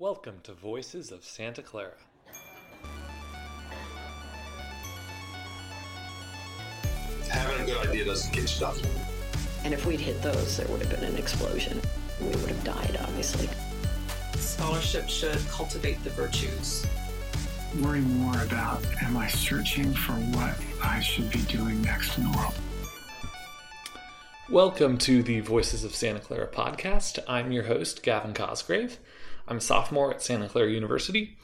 Welcome to Voices of Santa Clara. Having a good idea doesn't get stuff. And if we'd hit those, there would have been an explosion. We would have died, obviously. Scholarship should cultivate the virtues. Worry more about am I searching for what I should be doing next in the world? Welcome to the Voices of Santa Clara podcast. I'm your host, Gavin Cosgrave. I'm a sophomore at Santa Clara University,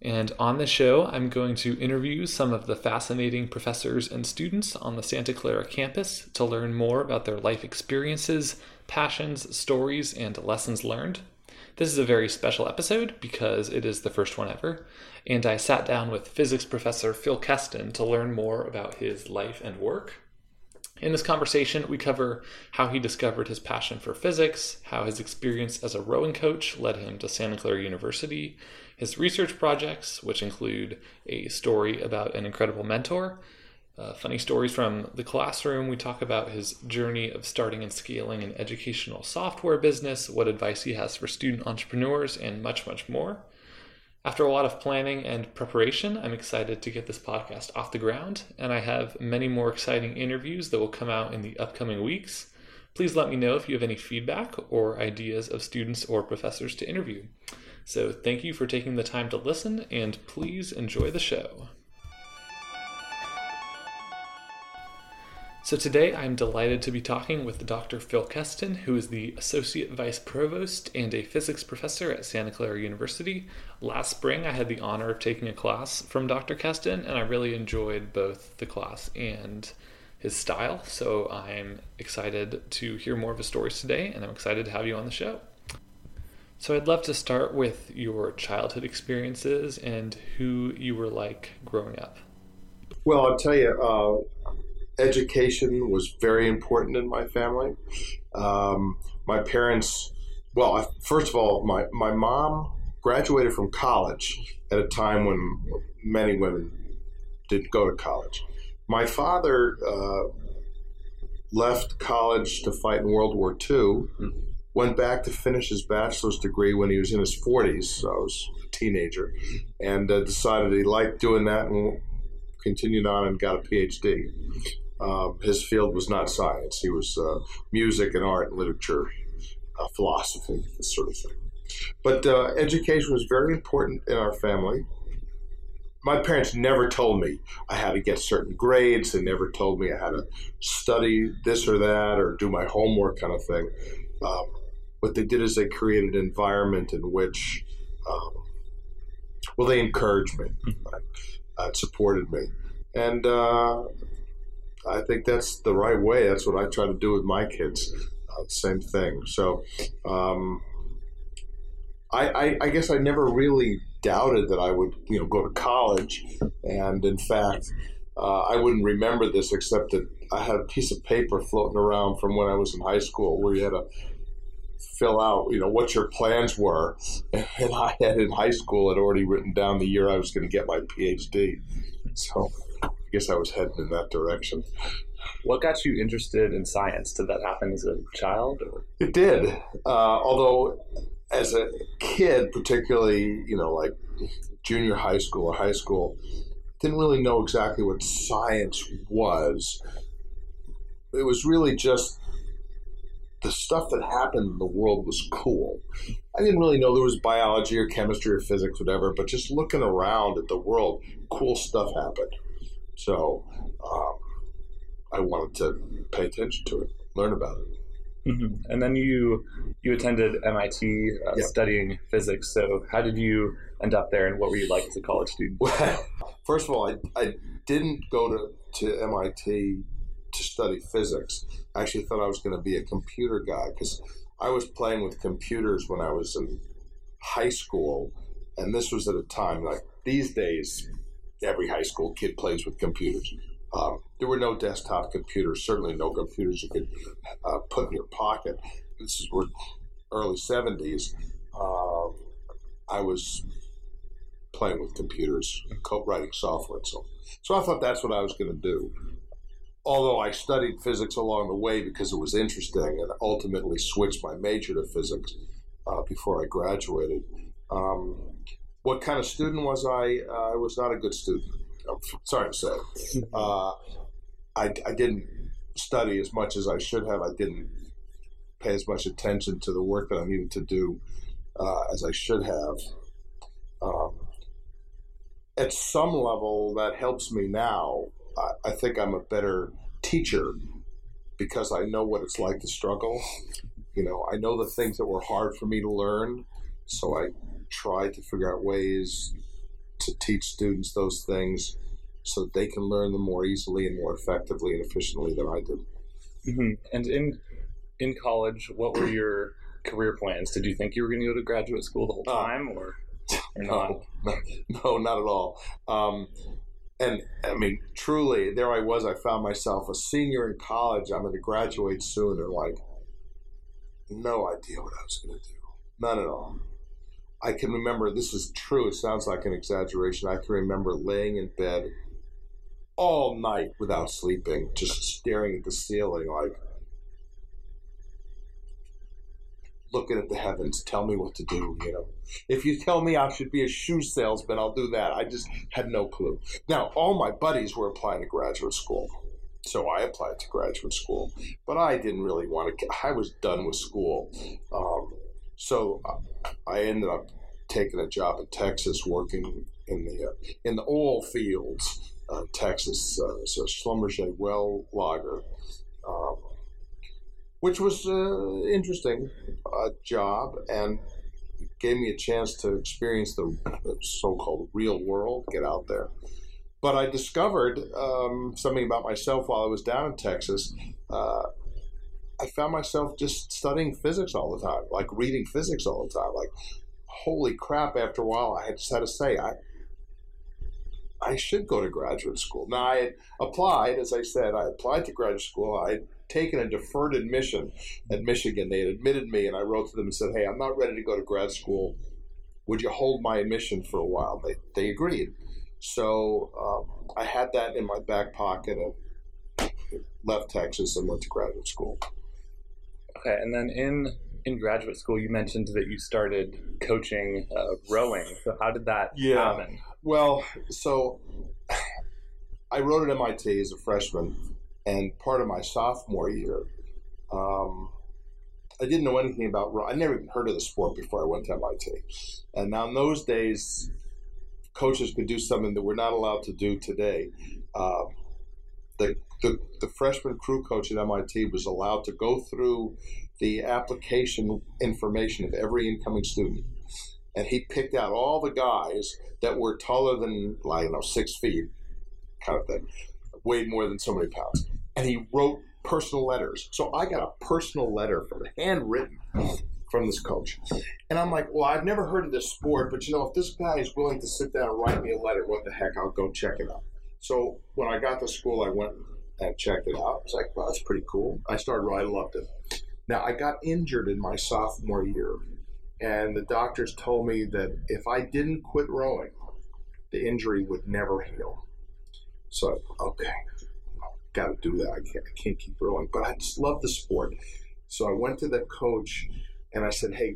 and on this show, I'm going to interview some of the fascinating professors and students on the Santa Clara campus to learn more about their life experiences, passions, stories, and lessons learned. This is a very special episode because it is the first one ever, and I sat down with physics professor Phil Kesten to learn more about his life and work. In this conversation, we cover how he discovered his passion for physics, how his experience as a rowing coach led him to Santa Clara University, his research projects, which include a story about an incredible mentor, uh, funny stories from the classroom. We talk about his journey of starting and scaling an educational software business, what advice he has for student entrepreneurs, and much, much more. After a lot of planning and preparation, I'm excited to get this podcast off the ground, and I have many more exciting interviews that will come out in the upcoming weeks. Please let me know if you have any feedback or ideas of students or professors to interview. So, thank you for taking the time to listen, and please enjoy the show. So today I'm delighted to be talking with Dr. Phil Kesten, who is the Associate Vice Provost and a physics professor at Santa Clara University. Last spring I had the honor of taking a class from Dr. Kesten, and I really enjoyed both the class and his style. So I'm excited to hear more of his stories today, and I'm excited to have you on the show. So I'd love to start with your childhood experiences and who you were like growing up. Well, I'll tell you, uh, education was very important in my family. Um, my parents, well, I, first of all, my, my mom graduated from college at a time when many women didn't go to college. My father uh, left college to fight in World War II, went back to finish his bachelor's degree when he was in his 40s, so I was a teenager, and uh, decided he liked doing that and continued on and got a PhD. Um, his field was not science; he was uh, music and art and literature, uh, philosophy, this sort of thing. But uh, education was very important in our family. My parents never told me I had to get certain grades. They never told me I had to study this or that or do my homework, kind of thing. Um, what they did is they created an environment in which, um, well, they encouraged me, uh, supported me, and uh, I think that's the right way. That's what I try to do with my kids. Uh, same thing. So, um, I, I, I, guess I never really doubted that I would, you know, go to college. And in fact, uh, I wouldn't remember this except that I had a piece of paper floating around from when I was in high school where you had to fill out, you know, what your plans were. And I had in high school had already written down the year I was going to get my PhD. So guess I was heading in that direction. What got you interested in science? Did that happen as a child? Or? It did. Uh, although, as a kid, particularly, you know, like junior high school or high school, didn't really know exactly what science was. It was really just the stuff that happened in the world was cool. I didn't really know there was biology or chemistry or physics, whatever, but just looking around at the world, cool stuff happened. So um, I wanted to pay attention to it, learn about it. Mm-hmm. And then you you attended MIT uh, yep. studying physics. So how did you end up there, and what were you like as a college student? Well, first of all, I, I didn't go to, to MIT to study physics. I actually thought I was going to be a computer guy because I was playing with computers when I was in high school, and this was at a time like these days every high school kid plays with computers. Um, there were no desktop computers, certainly no computers you could uh, put in your pocket. This is early 70s. Uh, um, I was playing with computers and writing software and so on. So I thought that's what I was going to do. Although I studied physics along the way because it was interesting and ultimately switched my major to physics uh, before I graduated. Um, what kind of student was I? Uh, I was not a good student. I'm sorry to say. Uh, I, I didn't study as much as I should have. I didn't pay as much attention to the work that I needed to do uh, as I should have. Um, at some level, that helps me now. I, I think I'm a better teacher because I know what it's like to struggle. You know, I know the things that were hard for me to learn, so I try to figure out ways to teach students those things so that they can learn them more easily and more effectively and efficiently than I did. Mm-hmm. And in in college, what were your career plans? Did you think you were going to go to graduate school the whole Uh, time, or, or not? No, no, not at all. Um, and I mean, truly, there I was. I found myself a senior in college. I'm going to graduate soon, and like, no idea what I was going to do. None at all. I can remember. This is true. It sounds like an exaggeration. I can remember laying in bed all night without sleeping, just staring at the ceiling, like looking at the heavens. Tell me what to do. You know, if you tell me I should be a shoe salesman, I'll do that. I just had no clue. Now, all my buddies were applying to graduate school. So I applied to graduate school, but I didn't really want to. I was done with school, um, so I ended up taking a job in Texas, working in the uh, in the oil fields, uh, Texas. Uh, so Schlumberger well logger, um, which was uh, interesting uh, job and gave me a chance to experience the so-called real world, get out there. But I discovered um, something about myself while I was down in Texas. I found myself just studying physics all the time, like reading physics all the time. Like, holy crap! After a while, I had just had to say, I I should go to graduate school. Now, I had applied, as I said, I applied to graduate school. I had taken a deferred admission at Michigan. They had admitted me, and I wrote to them and said, "Hey, I'm not ready to go to grad school. Would you hold my admission for a while?" They they agreed. So um, I had that in my back pocket and left Texas and went to graduate school. Okay, and then in in graduate school, you mentioned that you started coaching uh, rowing. So how did that Yeah. happen? Well, so I rowed at MIT as a freshman, and part of my sophomore year, um, I didn't know anything about. row- I never even heard of the sport before I went to MIT. And now in those days, coaches could do something that we're not allowed to do today. Um, the, the the freshman crew coach at MIT was allowed to go through the application information of every incoming student and he picked out all the guys that were taller than I don't know six feet, kind of thing, weighed more than so many pounds, and he wrote personal letters. So I got a personal letter from handwritten from this coach, and I'm like, well, I've never heard of this sport, but you know, if this guy is willing to sit down and write me a letter, what the heck? I'll go check it out. So when I got to school, I went and checked it out. I was like, wow, that's pretty cool. I started. I loved it. Now I got injured in my sophomore year and the doctors told me that if I didn't quit rowing, the injury would never heal. So, okay, got to do that. I can't, I can't keep rowing, but I just love the sport. So I went to the coach and I said, "Hey,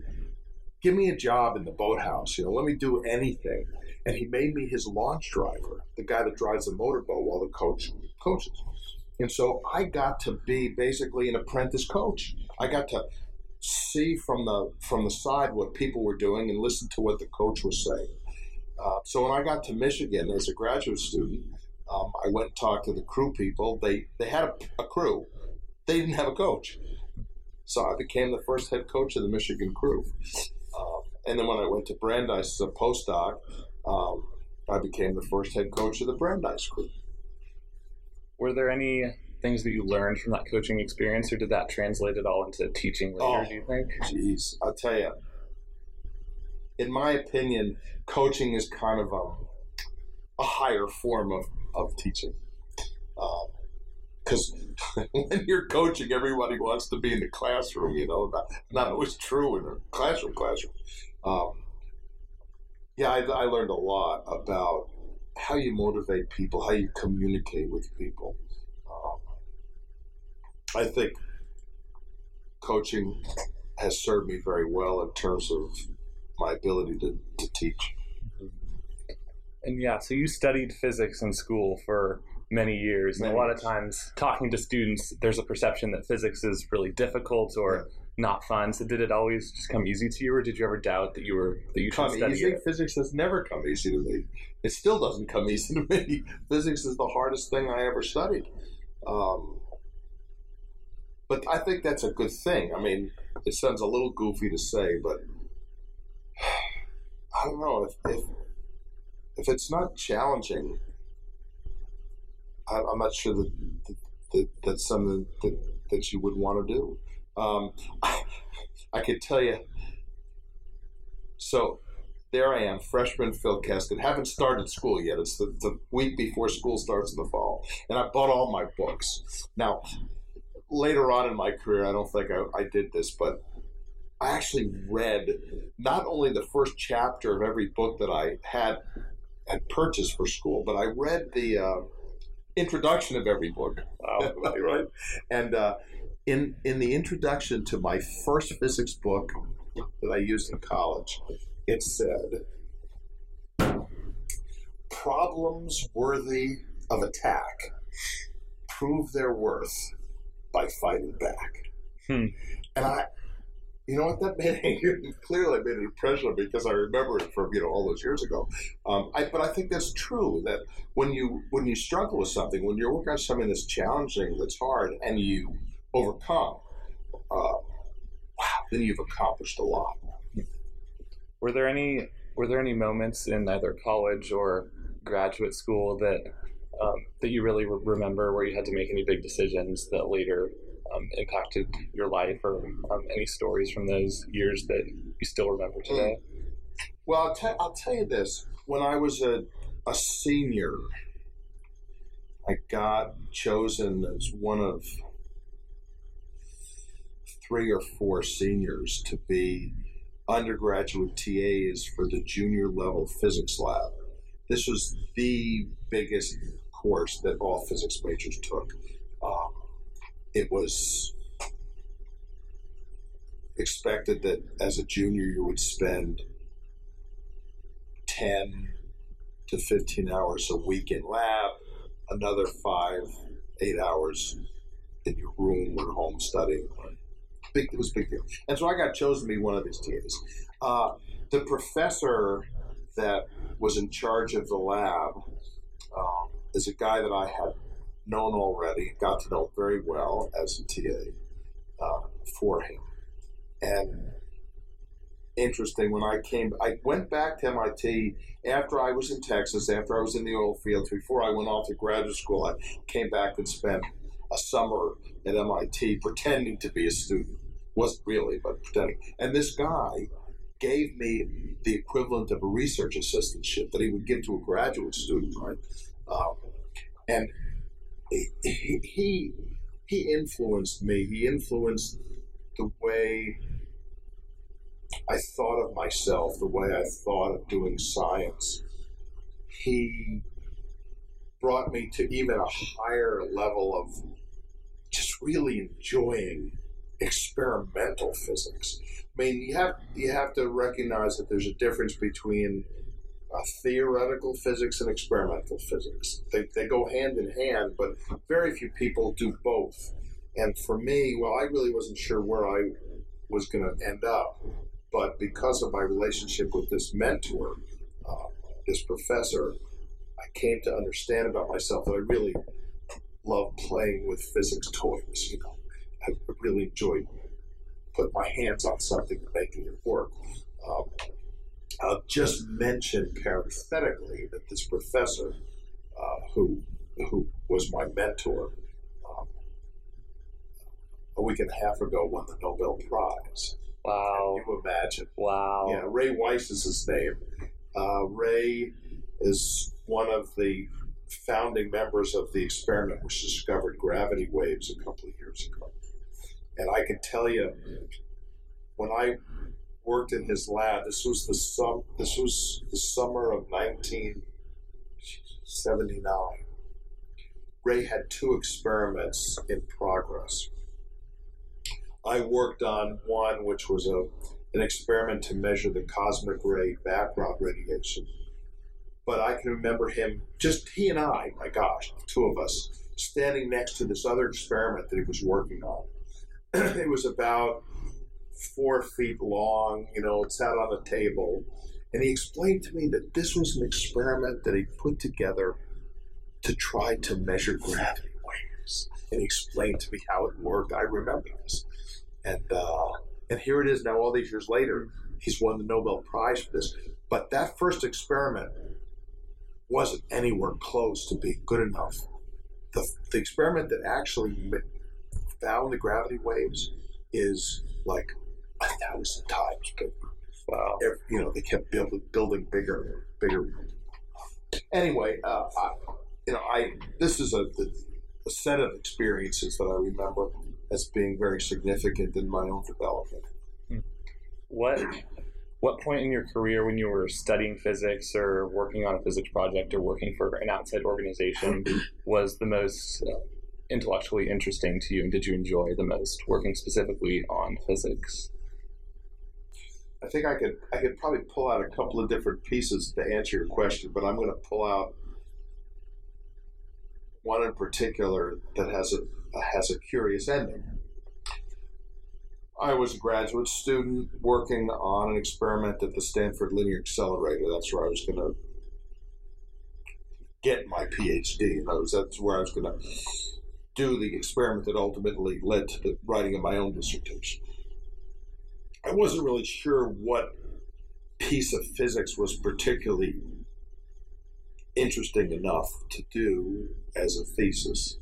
give me a job in the boathouse. You know, let me do anything." And he made me his launch driver, the guy that drives the motorboat while the coach coaches. And so I got to be basically an apprentice coach. I got to see from the from the side what people were doing and listen to what the coach was saying. Uh, so when I got to Michigan as a graduate student, um, I went and talked to the crew people. They they had a, a crew, they didn't have a coach, so I became the first head coach of the Michigan crew. Uh, and then when I went to Brandeis as a postdoc, um, I became the first head coach of the Brandeis crew. Were there any things that you learned from that coaching experience, or did that translate at all into teaching later? Oh. Do you think? Jeez, I'll tell you. In my opinion, coaching is kind of a, a higher form of, of teaching. Because when you're coaching, everybody wants to be in the classroom, you know, not, not always true in a classroom, classroom. Um, yeah, I, I learned a lot about how you motivate people, how you communicate with people. Um, I think coaching has served me very well in terms of my ability to, to teach. And yeah, so you studied physics in school for many years, and a lot of times talking to students, there's a perception that physics is really difficult or not fun. So did it always just come easy to you, or did you ever doubt that you were that you should come study easy. it? Physics has never come easy to me. It still doesn't come easy to me. Physics is the hardest thing I ever studied. Um, but I think that's a good thing. I mean, it sounds a little goofy to say, but I don't know if if, if it's not challenging. I, I'm not sure that, that, that that's something that, that you would want to do. Um, I, I could tell you. So there I am, freshman Phil Kesten. Haven't started school yet. It's the, the week before school starts in the fall. And I bought all my books. Now, later on in my career, I don't think I, I did this, but I actually read not only the first chapter of every book that I had had purchased for school, but I read the uh, introduction of every book. Wow. right? And uh, in in the introduction to my first physics book that I used in college, it said, "Problems worthy of attack prove their worth by fighting back." Hmm. And I. You know what that made? Clearly, made an impression because I remember it from you know all those years ago. Um, I, but I think that's true. That when you when you struggle with something, when you're working on something that's challenging, that's hard, and you overcome, uh, wow, then you've accomplished a lot. Were there any Were there any moments in either college or graduate school that um, that you really re- remember where you had to make any big decisions that later um, impacted your life, or um, any stories from those years that you still remember today? Well, I'll, tell I'll tell you this. When I was a, a senior, I got chosen as one of three or four seniors to be undergraduate TAs for the junior level physics lab. This was the biggest course that all physics majors took. Um, it was expected that as a junior you would spend 10 to 15 hours a week in lab, another five, eight hours in your room or home studying. Big, it was a big deal. And so I got chosen to be one of these TAs. Uh, the professor that was in charge of the lab um, is a guy that I had known already, got to know very well as a TA uh, for him. And interesting when I came. I went back to MIT after I was in Texas, after I was in the oil fields, before I went off to graduate school. I came back and spent a summer at MIT pretending to be a student. Wasn't really, but pretending. And this guy gave me the equivalent of a research assistantship that he would give to a graduate student, right? Um, and he, he he influenced me. He influenced the way I thought of myself, the way I thought of doing science. He brought me to even a higher level of just really enjoying experimental physics. I mean, you have you have to recognize that there's a difference between theoretical physics and experimental physics. They, they go hand in hand, but very few people do both. And for me, well, I really wasn't sure where I was going to end up, but because of my relationship with this mentor, uh, this professor, I came to understand about myself that I really love playing with physics toys. You know, I really enjoyed putting my hands on something and making it work. Um, I'll just mention parenthetically that this professor, uh, who who was my mentor, um, a week and a half ago won the Nobel Prize. Wow! Can you imagine? Wow! Yeah, Ray Weiss is his name. Uh, Ray is one of the founding members of the experiment which discovered gravity waves a couple of years ago. And I can tell you, when I worked in his lab, this was the sum, this was the summer of 1979. Ray had two experiments in progress. I worked on one which was a an experiment to measure the cosmic ray background radiation. But I can remember him, just he and I, my gosh, the two of us, standing next to this other experiment that he was working on. it was about four feet long, you know, it sat on a table. And he explained to me that this was an experiment that he put together to try to measure gravity waves. And he explained to me how it worked. I remember this. And uh, and here it is now, all these years later, he's won the Nobel Prize for this. But that first experiment wasn't anywhere close to being good enough. The, the experiment that actually found the gravity waves is like a thousand times bigger. Wow. Every, you know, they kept building, building bigger, bigger. Anyway, uh, I, you know, I this is a, a set of experiences that I remember as being very significant in my own development. What what point in your career when you were studying physics or working on a physics project or working for an outside organization was the most uh, intellectually interesting to you and did you enjoy the most working specifically on physics I think I could I could probably pull out a couple of different pieces to answer your question, but I'm going to pull out one in particular that has a has a curious ending. I was a graduate student working on an experiment at the Stanford Linear Accelerator. That's where I was going to get my PhD. That's where I was going to do the experiment that ultimately led to the writing of my own dissertation. I wasn't really sure what piece of physics was particularly interesting enough to do as a thesis.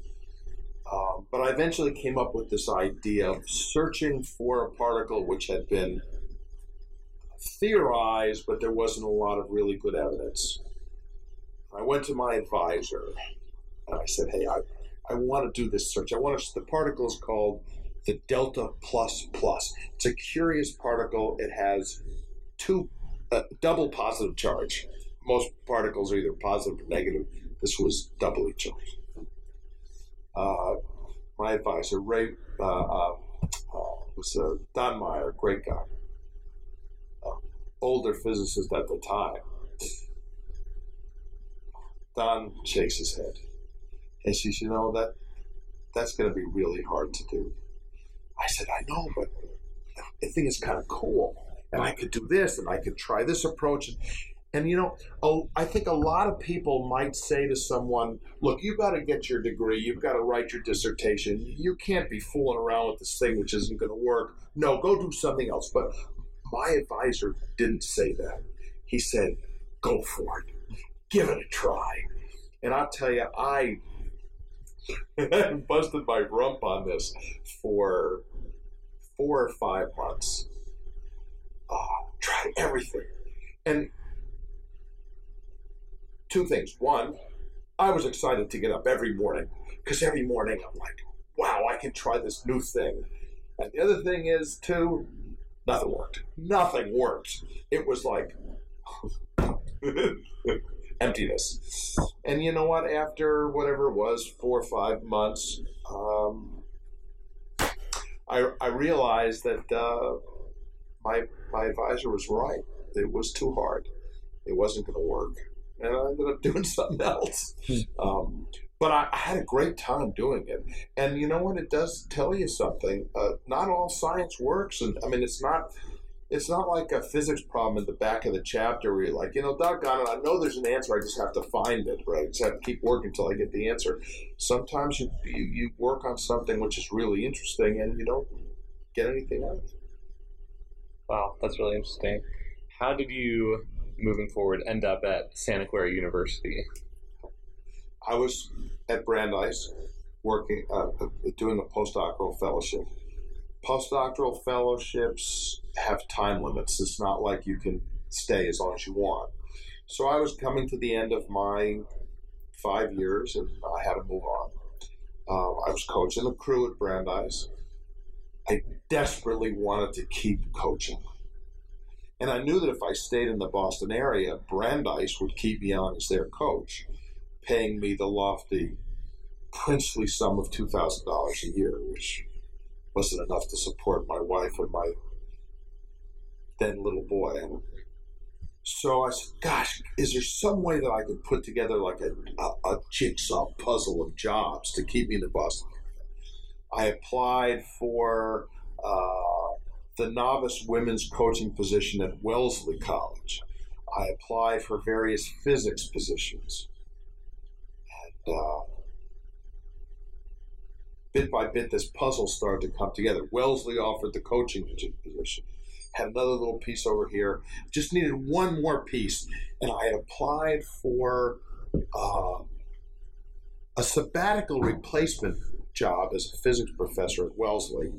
Um, but I eventually came up with this idea of searching for a particle which had been theorized, but there wasn't a lot of really good evidence. I went to my advisor and I said, Hey, I, I want to do this search. I want to, the particle is called the delta plus plus. It's a curious particle. It has two uh, double positive charge. Most particles are either positive or negative. This was doubly charged. Uh, my advisor, Ray, uh, uh, uh was uh, Don Meyer, great guy, older physicist at the time. Don shakes his head and says, "You know that that's going to be really hard to do." I said, "I know, but I think it's kind of cool, and I could do this, and I could try this approach." And, and you know, oh, I think a lot of people might say to someone, "Look, you've got to get your degree. You've got to write your dissertation. You can't be fooling around with this thing which isn't going to work. No, go do something else." But my advisor didn't say that. He said, "Go for it. Give it a try." And I'll tell you, I busted my rump on this for four or five months. Oh, tried everything. And two things. One, I was excited to get up every morning because every morning I'm like, wow, I can try this new thing. And the other thing is, too, nothing worked. Nothing worked. It was like emptiness. And you know what? After whatever it was, four or five months, um, I, I realized that uh, my my advisor was right. It was too hard. It wasn't going to work and I ended up doing something else. Um, but I, I, had a great time doing it. And you know what? It does tell you something. Uh, not all science works, and I mean, it's not. It's not like a physics problem at the back of the chapter where you're like, you know, doggone it, I know there's an answer, I just have to find it, right? I just have to keep working until I get the answer. Sometimes you, you, you work on something which is really interesting and you don't get anything out of it. Wow, that's really interesting. How did you moving forward end up at Santa Clara University? I was at Brandeis working, uh, doing a postdoctoral fellowship. Postdoctoral fellowships have time limits. It's not like you can stay as long as you want. So I was coming to the end of my five years and I had to move on. Um, I was coaching the crew at Brandeis. I desperately wanted to keep coaching. And I knew that if I stayed in the Boston area, Brandeis would keep me on as their coach, paying me the lofty, princely sum of $2,000 a year, which wasn't enough to support my wife and my then little boy. And So I said, "Gosh, is there some way that I could put together like a, a, a jigsaw puzzle of jobs to keep me in the Boston?" I applied for uh, the novice women's coaching position at Wellesley College. I applied for various physics positions, and uh, bit by bit, this puzzle started to come together. Wellesley offered the coaching position. Had another little piece over here. Just needed one more piece, and I had applied for uh, a sabbatical replacement job as a physics professor at Wellesley.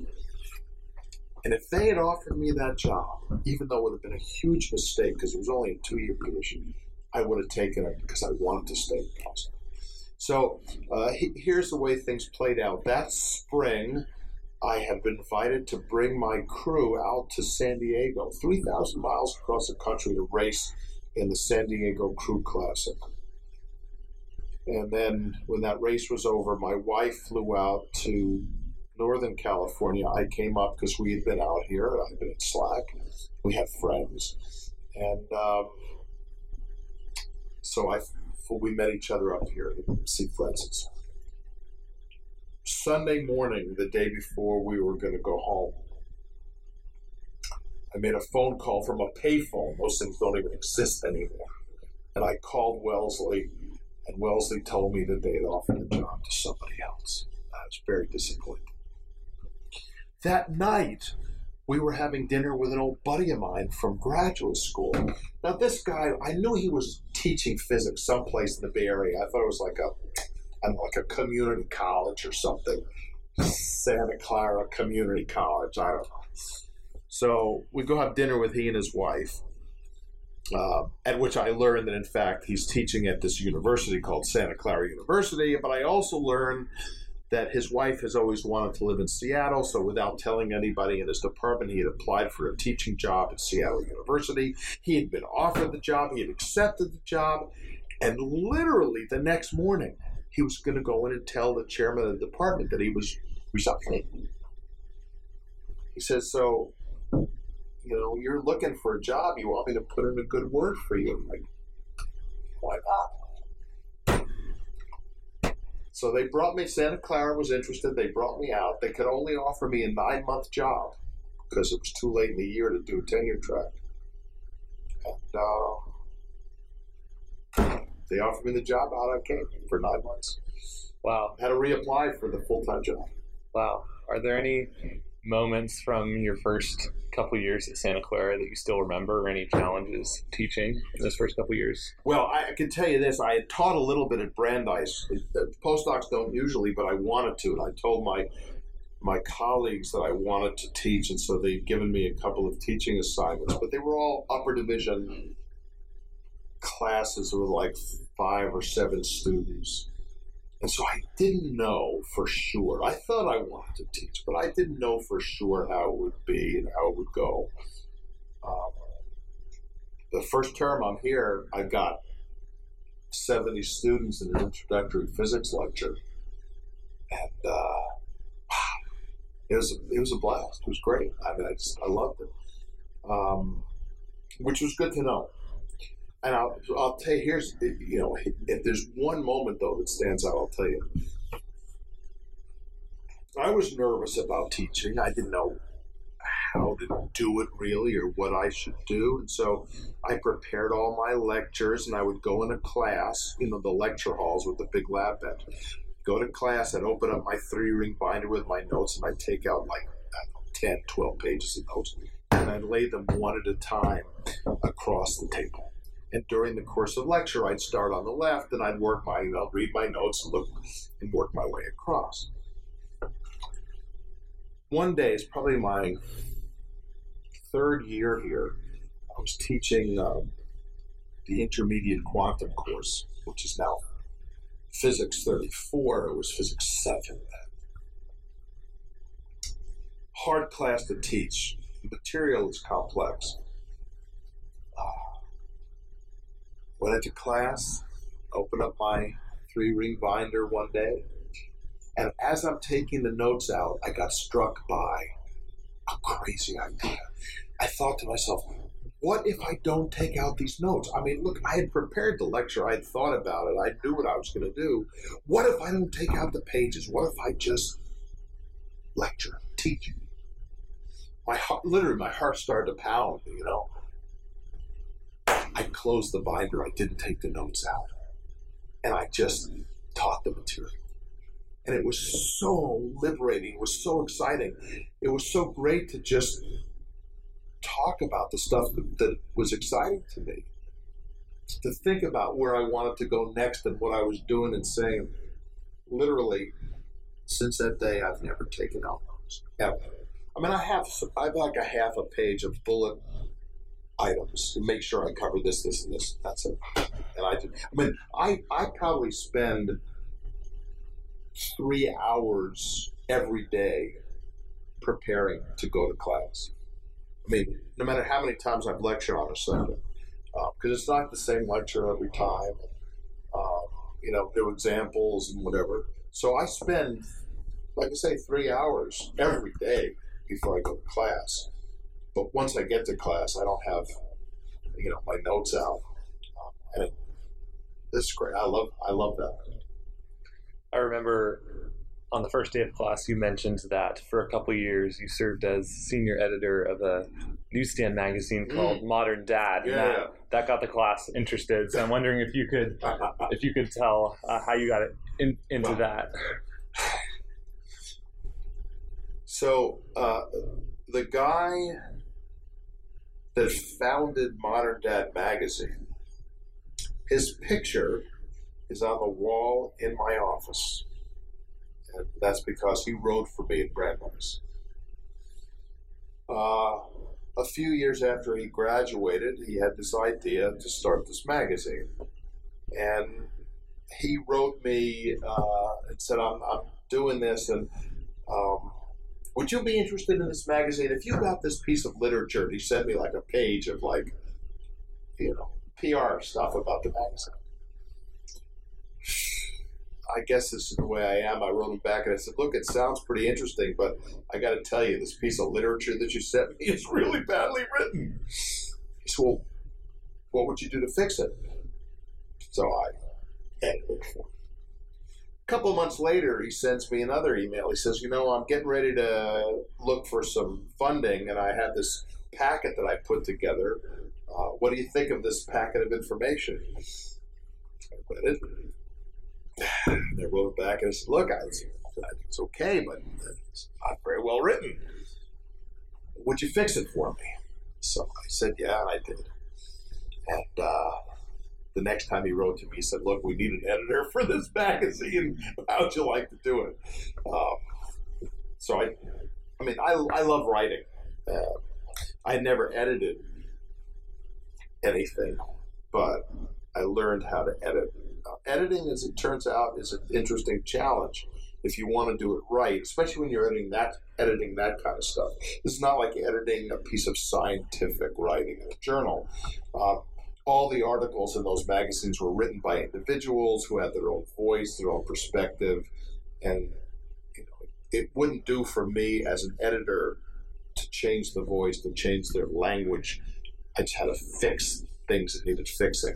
And if they had offered me that job, even though it would have been a huge mistake because it was only a two year position, I would have taken it because I wanted to stay in Boston. So uh, he, here's the way things played out. That spring, I had been invited to bring my crew out to San Diego, 3,000 miles across the country to race in the San Diego Crew Classic. And then when that race was over, my wife flew out to Northern California. I came up because we had been out here. I'd been at SLAC. We had friends. And um, so I, we met each other up here to see friends. Sunday morning, the day before we were going to go home, I made a phone call from a payphone. Those things don't even exist anymore. And I called Wellesley and Wellesley told me that they had offered the job to somebody else. I was very disappointed. That night, we were having dinner with an old buddy of mine from graduate school. Now, this guy, I knew he was teaching physics someplace in the Bay Area. I thought it was like a, I don't know, like a community college or something. Santa Clara Community College. I don't know. So we go have dinner with he and his wife uh, at which I learned that in fact he's teaching at this university called Santa Clara University. But I also learned that his wife has always wanted to live in Seattle, so without telling anybody in his department, he had applied for a teaching job at Seattle University. He had been offered the job, he had accepted the job, and literally the next morning, he was going to go in and tell the chairman of the department that he was resigning. He says, So you know, you're looking for a job. You want me to put in a good word for you. I'm like, why not? So they brought me, Santa Clara was interested. They brought me out. They could only offer me a nine month job because it was too late in the year to do a tenure track. And uh, they offered me the job. Out I came for nine months. Wow. Had to reapply for the full time job. Wow. Are there any moments from your first couple years at Santa Clara that you still remember, or any challenges teaching in those first couple years? Well, I can tell you this: I had taught a little bit at Brandeis. Postdocs don't usually, but I wanted to, and I told my my colleagues that I wanted to teach, and so they'd given me a couple of teaching assignments, but they were all upper division classes with like five or seven students. And so I didn't know for sure. I thought I wanted to teach, but I didn't know for sure how it would be and how it would go. Um, the first term I'm here, I got 70 students in an introductory physics lecture. And uh, it was it was a blast. It was great. I mean, I just I loved it, um, which was good to know. And I'll, I'll tell you, here's, you know, if there's one moment though that stands out, I'll tell you. I was nervous about teaching. I didn't know how to do it really or what I should do. And so I prepared all my lectures and I would go in a class, you know, the lecture halls with the big lab bench. Go to class, I'd open up my three ring binder with my notes and I'd take out like know, 10, 12 pages of notes and I'd lay them one at a time across the table. And during the course of lecture, I'd start on the left and I'd work my, I'll read my notes and look and work my way across. One day, it's probably my third year here, I was teaching um, the intermediate quantum course, which is now physics 34. It was physics 7 then. Hard class to teach. The material is complex. Went into class, opened up my three ring binder one day, and as I'm taking the notes out, I got struck by a crazy idea. I thought to myself, what if I don't take out these notes? I mean, look, I had prepared the lecture, I had thought about it, I knew what I was going to do. What if I don't take out the pages? What if I just lecture, teach? My heart, literally, my heart started to pound, you know. I closed the binder, I didn't take the notes out, and I just taught the material. And it was so liberating, it was so exciting, it was so great to just talk about the stuff that, was exciting to me. To think about where I wanted to go next and what I was doing and saying. Literally, since that day, I've never taken out notes ever. I mean, I have I have like a half a page of bullet items to make sure I cover this, this, and this. That's it. And I. I mean, I I probably spend three hours every day preparing to go to class. I mean, no matter how many times I've lectured on a subject, because uh, it's not the same lecture every time. Uh, you know, new examples and whatever. So I spend, like I say, three hours every day before I go to class. But once I get to class, I don't have, you know, my notes out, uh, and it, this is great. I love, I love that. I remember on the first day of class, you mentioned that for a couple years you served as senior editor of a newsstand magazine mm. called mm. Modern Dad. Yeah, that, yeah. that got the class interested. So I'm wondering if you could if you could tell uh, how you got it in, into wow. that. So uh, the guy that founded Modern Dad magazine, his picture is on the wall in my office and that's because he wrote for me at Brandeis. Uh, a few years after he graduated, he had this idea to start this magazine. And he wrote me uh, and said, I'm, I'm doing this, and um, would you be interested in this magazine? If you got this piece of literature, he sent me like a page of like, you know, PR stuff about the magazine. I guess this is the way I am. I wrote him back and I said, Look, it sounds pretty interesting, but I got to tell you, this piece of literature that you sent me is really badly written. He said, Well, what would you do to fix it? So I edited it for. A couple months later, he sends me another email. He says, You know, I'm getting ready to look for some funding, and I had this packet that I put together. Uh, what do you think of this packet of information? I read it and I wrote back and I said, "Look, I, it's okay, but it's not very well written. Would you fix it for me?" So I said, "Yeah," I did. And uh, the next time he wrote to me, he said, "Look, we need an editor for this magazine. How'd you like to do it?" Um, so I, I mean, I, I love writing. Uh, I never edited anything, but I learned how to edit editing, as it turns out, is an interesting challenge if you want to do it right, especially when you're editing that editing that kind of stuff. It's not like editing a piece of scientific writing in a journal. Uh, all the articles in those magazines were written by individuals who had their own voice, their own perspective, and you know, it wouldn't do for me as an editor to change the voice, to change their language. I just had to fix things that needed fixing.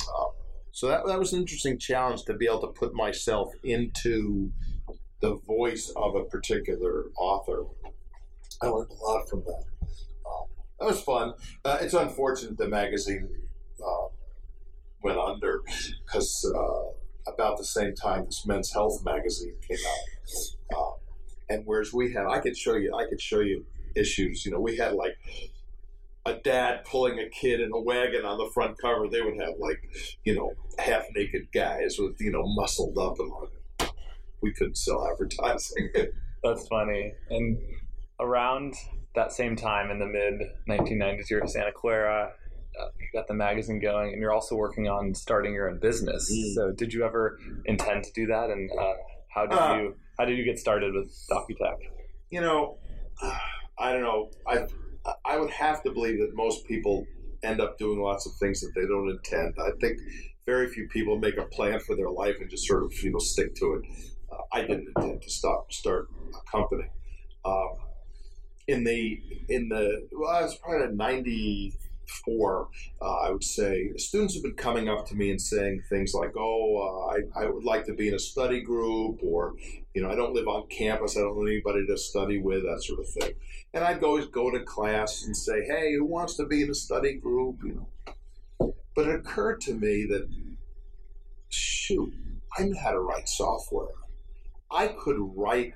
Uh, so that, that was an interesting challenge to be able to put myself into the voice of a particular author. I learned a lot from that. Um, that was fun. Uh, it's unfortunate the magazine uh, went under because uh, about the same time this Men's Health magazine came out, uh, and whereas we had, I could show you, I could show you issues. You know, we had like a dad pulling a kid in a wagon on the front cover, they would have like, you know, half naked guys with, you know, muscled up and we couldn't sell advertising. That's funny. And around that same time in the mid 1990s, you're at Santa Clara. Uh, you got the magazine going, and you're also working on starting your own business. Mm. So, did you ever intend to do that? And uh, how did uh, you how did you get started with DocuTech? You know, I don't know. I I would have to believe that most people end up doing lots of things that they don't intend. I think very few people make a plan for their life and just sort of you know stick to it. Uh, I didn't intend to stop start a company. Um, in the in the well, I was probably in ninety four. Uh, I would say students have been coming up to me and saying things like, "Oh, uh, I, I would like to be in a study group," or you know, I don't live on campus. I don't know anybody to study with, that sort of thing. And I'd always go to class and say, "Hey, who wants to be in a study group?" You know. But it occurred to me that, shoot, I knew how to write software. I could write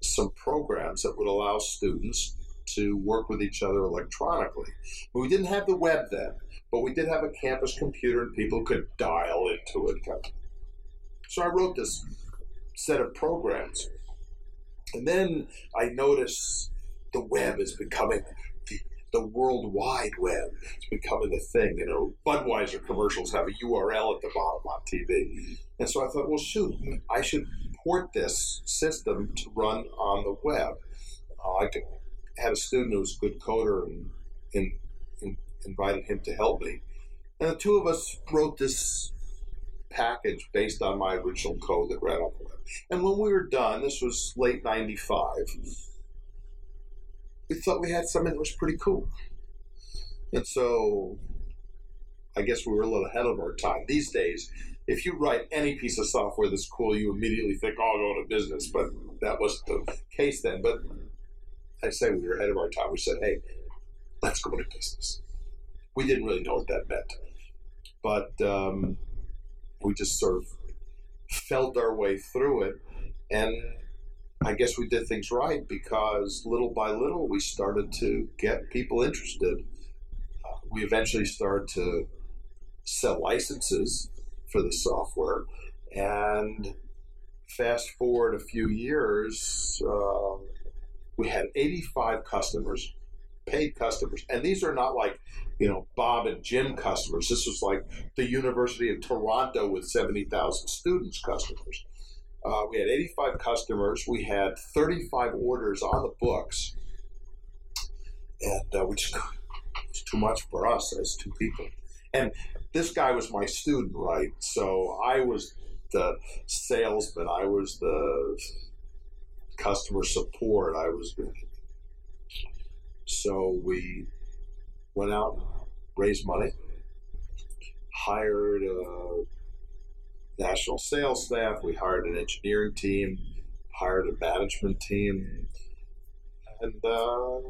some programs that would allow students to work with each other electronically. But We didn't have the web then, but we did have a campus computer and people could dial into it. So I wrote this set of programs. And then I noticed the web is becoming the, the World Wide Web. It's becoming a thing. You know, Budweiser commercials have a URL at the bottom on TV. And so I thought, well, shoot, I should port this system to run on the web. Uh, I had a student who was a good coder and, and, and invited him to help me. And the two of us wrote this package based on my original code that ran on the web. And when we were done, this was late 95, we thought we had something that was pretty cool. And so I guess we were a little ahead of our time. These days, if you write any piece of software that's cool, you immediately think, oh, I'll go into business. But that wasn't the case then. But I say we were ahead of our time. We said, hey, let's go into business. We didn't really know what that meant. But um, we just sort of felt our way through it. And I guess we did things right because little by little we started to get people interested. Uh, we eventually started to sell licenses for the software. And fast forward a few years, uh, we had 85 customers, paid customers. And these are not like, you know, Bob and Jim customers. This was like the University of Toronto with 70,000 students customers. Uh, we had 85 customers. We had 35 orders on the books. And uh, which was too much for us as two people. And this guy was my student, right? So I was the salesman. I was the customer support. I was so we went out, raised money, hired a national sales staff. We hired an engineering team, hired a management team, and uh,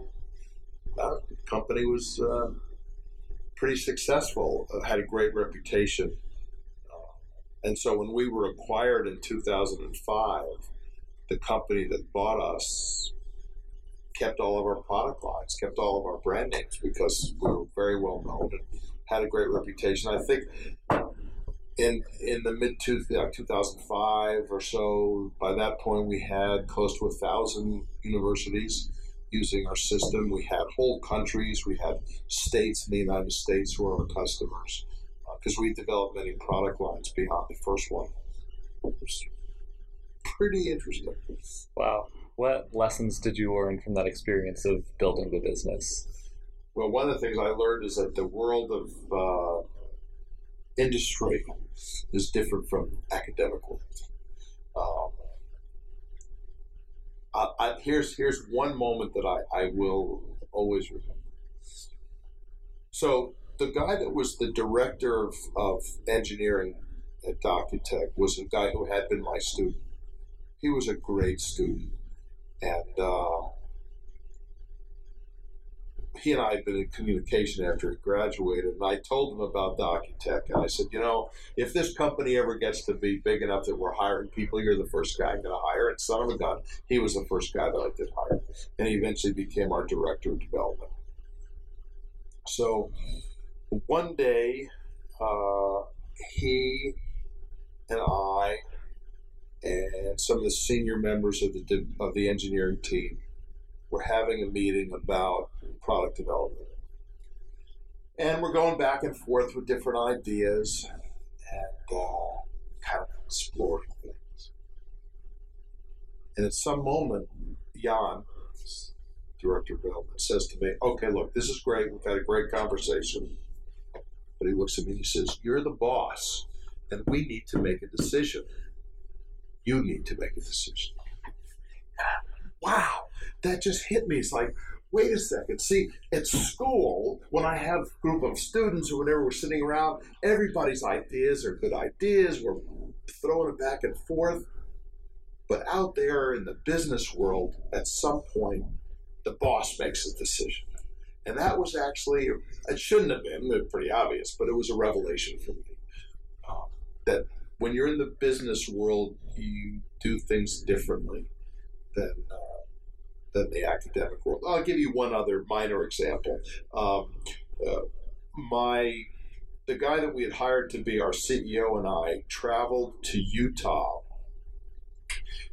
the company was uh, pretty successful. Uh, had a great reputation. Uh, and so when we were acquired in 2005, the company that bought us kept all of our product lines, kept all of our brand names because we were very well known and had a great reputation. I think in in the mid two, 2005 or so, by that point we had close to a thousand universities using our system. We had whole countries, we had states in the United States who were our customers because uh, we developed many product lines beyond the first one. Pretty interesting. Wow. What lessons did you learn from that experience of building the business? Well, one of the things I learned is that the world of uh, industry is different from academic world. Um, I, I, here's here's one moment that I, I will always remember. So the guy that was the director of, of engineering at Docutek was a guy who had been my student. He was a great student, and uh, he and I had been in communication after he graduated, and I told him about Docutek, and I said, you know, if this company ever gets to be big enough that we're hiring people, you're the first guy I'm going to hire. And son of a gun, he was the first guy that I did hire, and he eventually became our director of development. So one day, uh, he and I and some of the senior members of the of the engineering team were having a meeting about product development. And we're going back and forth with different ideas and uh, kind of exploring things. And at some moment, Jan, director of development, says to me, Okay, look, this is great. We've had a great conversation. But he looks at me and he says, You're the boss, and we need to make a decision. You need to make a decision. Wow, that just hit me. It's like, wait a second. See, at school, when I have a group of students or whenever we're sitting around, everybody's ideas are good ideas. We're throwing it back and forth. But out there in the business world, at some point, the boss makes a decision. And that was actually, it shouldn't have been, pretty obvious, but it was a revelation for me. Um, that when you're in the business world, you do things differently than, uh, than the academic world. I'll give you one other minor example. Um, uh, my the guy that we had hired to be our CEO and I traveled to Utah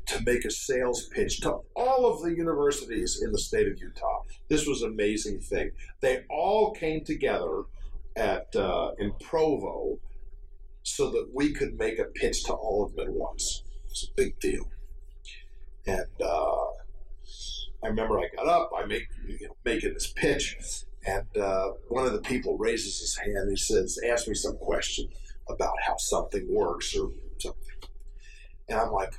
to make a sales pitch to all of the universities in the state of Utah. This was an amazing thing. They all came together at uh, in Provo so that we could make a pitch to all of them at once. It's a big deal. And uh, I remember I got up, I make you know, making this pitch, and uh, one of the people raises his hand. He says, "Ask me some question about how something works or something." And I'm like,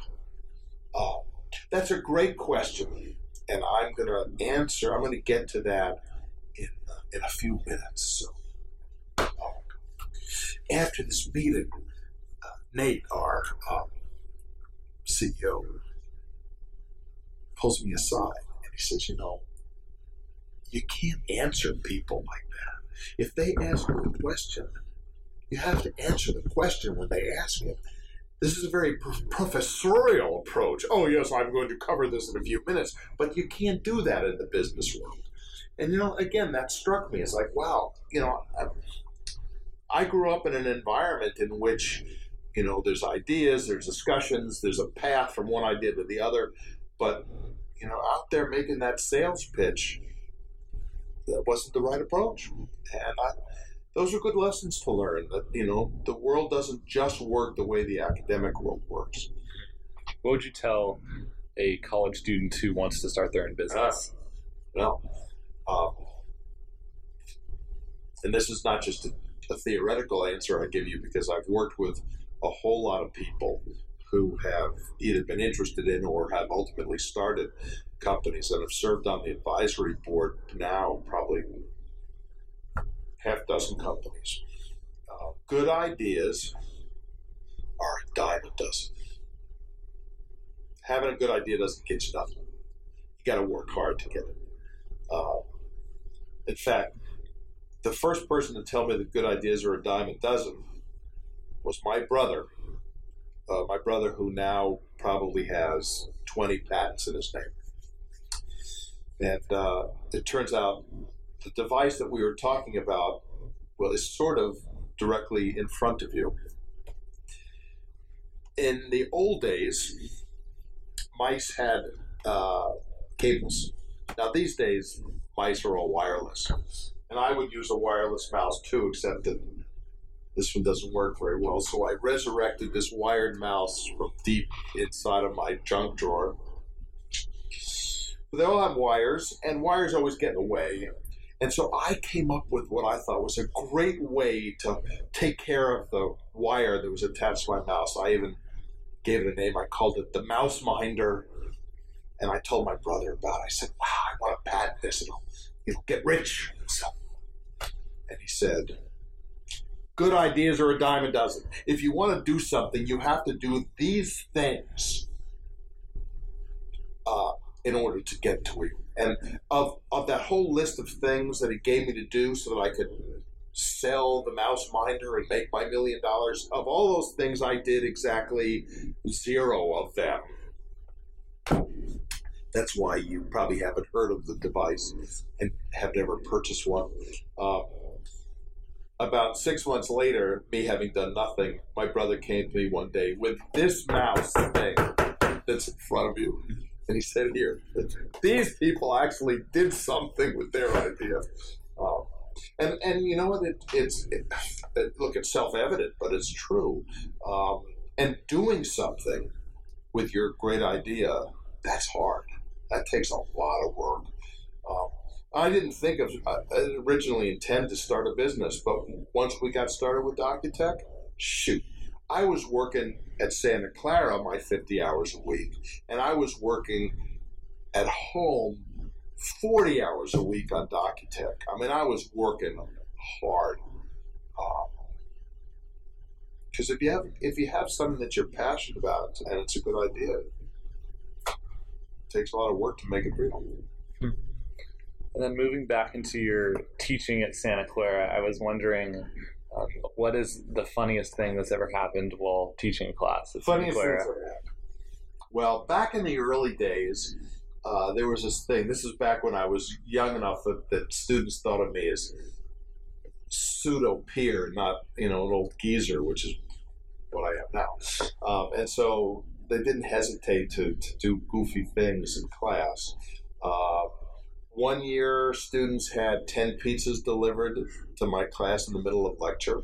"Oh, that's a great question, and I'm going to answer. I'm going to get to that in uh, in a few minutes." So. After this meeting, uh, Nate, our um, CEO, pulls me aside and he says, "You know." you can't answer people like that. If they ask you a question, you have to answer the question when they ask it. This is a very professorial approach. Oh, yes, I'm going to cover this in a few minutes, but you can't do that in the business world. And, you know, again, that struck me. as like, wow, you know, I, I grew up in an environment in which, you know, there's ideas, there's discussions, there's a path from one idea to the other. But, you know, out there making that sales pitch, that wasn't the right approach. And I, those are good lessons to learn. That you know, the world doesn't just work the way the academic world works. What would you tell a college student who wants to start their own business? Uh, well, um, and this is not just a, a theoretical answer I give you because I've worked with a whole lot of people who have either been interested in or have ultimately started companies that have served on the advisory board now, probably half dozen companies. Uh, good ideas are a dime a dozen. Having a good idea doesn't get you nothing. You got to work hard to get it. Uh, in fact, the first person to tell me that good ideas are a dime a dozen was my brother. Uh, my brother, who now probably has 20 patents in his name. And uh, it turns out the device that we were talking about, well, is sort of directly in front of you. In the old days, mice had uh, cables. Now, these days, mice are all wireless. And I would use a wireless mouse too, except that this one doesn't work very well. So I resurrected this wired mouse from deep inside of my junk drawer But they all have wires, and wires always get in the way. And so I came up with what I thought was a great way to take care of the wire that was attached to my mouse. I even gave it a name. I called it the Mouse Minder. And I told my brother about it. I said, wow, I want to patent this. It'll, it'll get rich. So, and he said, good ideas are a dime a dozen. If you want to do something, you have to do these things. Uh, in order to get to it. And of of that whole list of things that he gave me to do so that I could sell the mouse minder and make my million dollars, of all those things I did exactly zero of them. That's why you probably haven't heard of the device and have never purchased one. Uh, about six months later, me having done nothing, my brother came to me one day with this mouse thing that's in front of you and he said here these people actually did something with their idea. Um, and and you know what? It, it's it, it, look, it's self evident, but it's true. Um, and doing something with your great idea that's hard. That takes a lot of work. Um, I didn't think of. I originally intend to start a business, but once we got started with Docutek, shoot, I was working at Santa Clara my 50 hours a week, and I was working at home 40 hours a week on Docutek. I mean, I was working hard. Um, because if you have if you have something that you're passionate about and it's a good idea, it takes a lot of work to make it real. Hmm. And then moving back into your teaching at Santa Clara, I was wondering um, what is the funniest thing that's ever happened while teaching class at Funniest Santa Clara? Well, back in the early days, uh, there was this thing. This is back when I was young enough that, that students thought of me as pseudo peer, not you know an old geezer, which is what I am now. Um, and so they didn't hesitate to, to do goofy things in class. Uh, one year, students had 10 pizzas delivered to my class in the middle of lecture.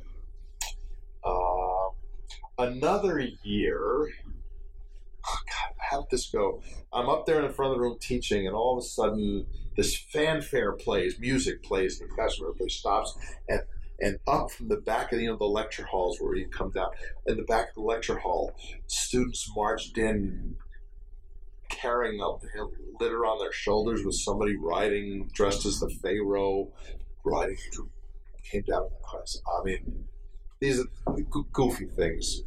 Uh, another year, oh God, how did this go? I'm up there in the front of the room teaching, and all of a sudden, this fanfare plays, music plays in the classroom. Everybody stops, and and up from the back of the, you know the lecture halls where you come down in the back of the lecture hall, students marched in, carrying up litter on their shoulders with somebody riding dressed as the pharaoh, riding came down in the class. I mean, these are goofy things.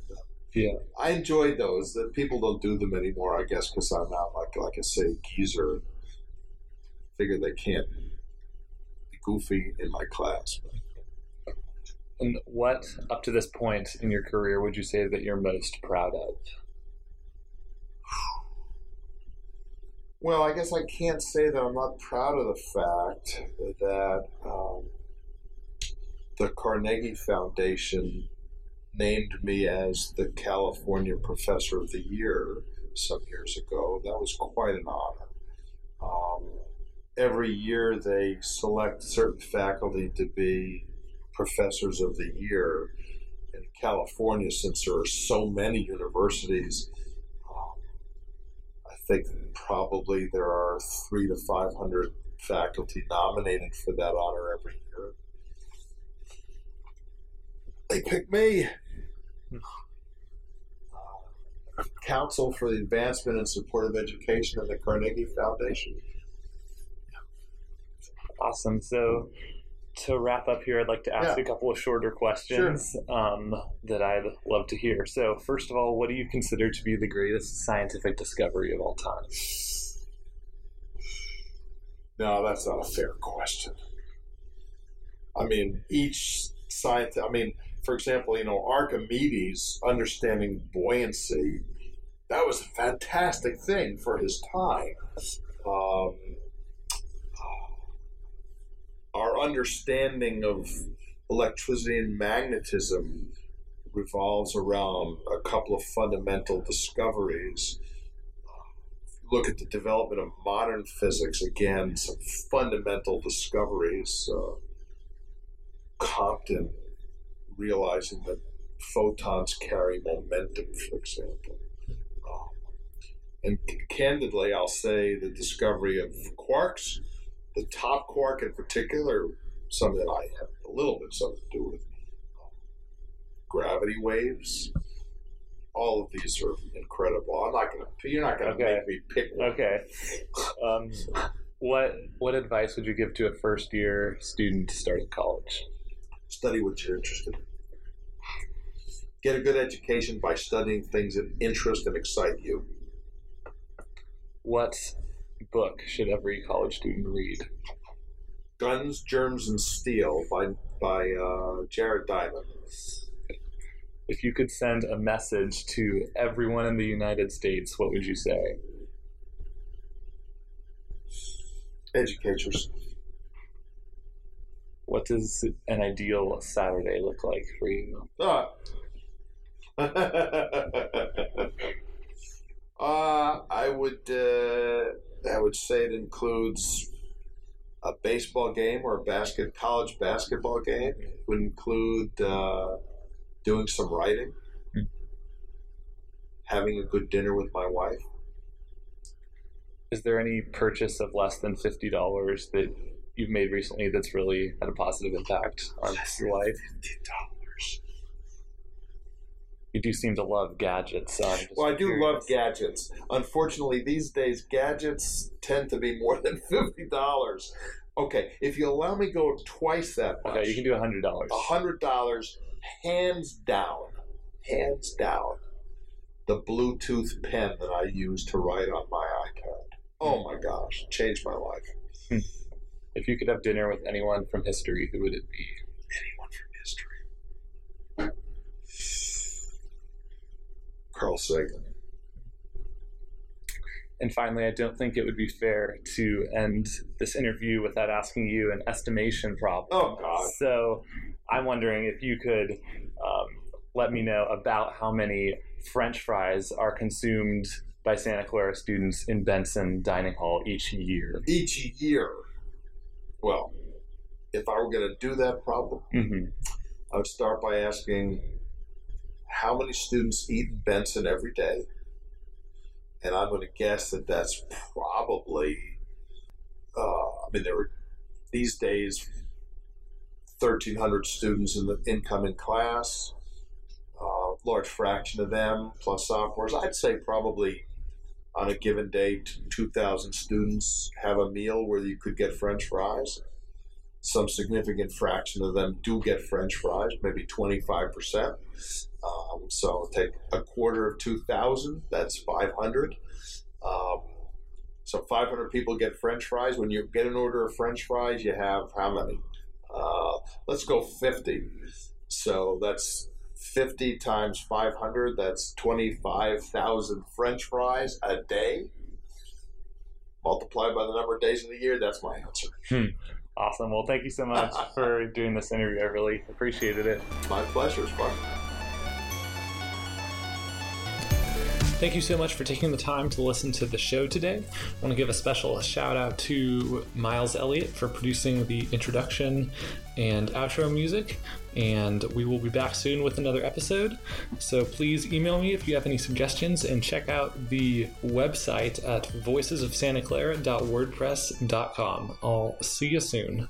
Yeah. I enjoyed those. That people don't do them anymore, I guess, because I'm not like like I say geezer. Figure they can't be goofy in my class. And what, up to this point in your career, would you say that you're most proud of? Well, I guess I can't say that I'm not proud of the fact that um, the Carnegie Foundation named me as the California Professor of the Year some years ago. That was quite an honor. Um, every year they select certain faculty to be professors of the year. In California, since there are so many universities, think probably there are three to five hundred faculty nominated for that honor every year. They pick me. Council for the Advancement and Support of Education and the Carnegie Foundation. Awesome. So, to wrap up here, I'd like to ask Yeah. a couple of shorter questions um, that I'd love to hear. So, first of all, what do you consider to be the greatest scientific discovery of all time? No, that's not a fair question. I mean, each science, I mean, for example, you know, Archimedes understanding buoyancy, that was a fantastic thing for his time. Um, our understanding of electricity and magnetism revolves around a couple of fundamental discoveries look at the development of modern physics, again, some fundamental discoveries. Uh, Compton realizing that photons carry momentum, for example. Um, and c- candidly, I'll say the discovery of quarks, the top quark in particular, something that I have a little bit something to do with. Gravity waves, all of these are incredible. I'm not to. You're not going to Okay. make me pick one. Okay. Um, what what advice would you give to a first year student starting college? Study what you're interested in. Get a good education by studying things that interest and excite you. What book should every college student read? Guns, Germs, and Steel by by uh, Jared Diamond. If you could send a message to everyone in the United States, what would you say? Educators. What does an ideal Saturday look like for you? Ah. uh, I would uh, would say it includes a baseball game or a basket college basketball game. It would include uh, doing some writing, Hmm. having a good dinner with my wife. Is there any purchase of less than fifty dollars that you've made recently that's really had a positive impact on your life? Fifty dollars. You do seem to love gadgets. So Well, I do curious. love gadgets. Unfortunately, these days gadgets tend to be more than fifty dollars. Okay, if you allow me to go twice that much, Okay, you can do a hundred dollars. hundred dollars, hands down, hands down, the Bluetooth pen that I use to write on my iPad. Oh my gosh, changed my life. Hmm. If you could have dinner with anyone from history, who would it be? Anyone from history? Carl Sagan. And finally, I don't think it would be fair to end this interview without asking you an estimation problem. Oh God. So I'm wondering if you could um, let me know about how many French fries are consumed by Santa Clara students in Benson Dining Hall each year. Each year. Well, if I were going to do that problem, hmm I would start by asking how many students eat Benson every day. And I'm going to guess that that's probably, uh, I mean, there are these days 1,300 students in the incoming class, uh, large fraction of them plus sophomores. I'd say probably on a given day, 2,000 students have a meal where you could get French fries some significant fraction of them do get French fries, maybe 25%. Um, so take a quarter of 2,000, that's 500. Um, so 500 people get French fries. When you get an order of French fries, you have how many? Uh, let's go 50. So that's 50 times 500, that's 25,000 French fries a day. Multiplied by the number of days in the year, that's my answer. Awesome. Well, thank you so much for doing this interview. I really appreciated it. My pleasure. It's fun. Thank you so much for taking the time to listen to the show today. I want to give a special shout out to Miles Elliott for producing the introduction and outro music. And we will be back soon with another episode. So please email me if you have any suggestions and check out the website at voicesofsantaclara.wordpress.com. I'll see you soon.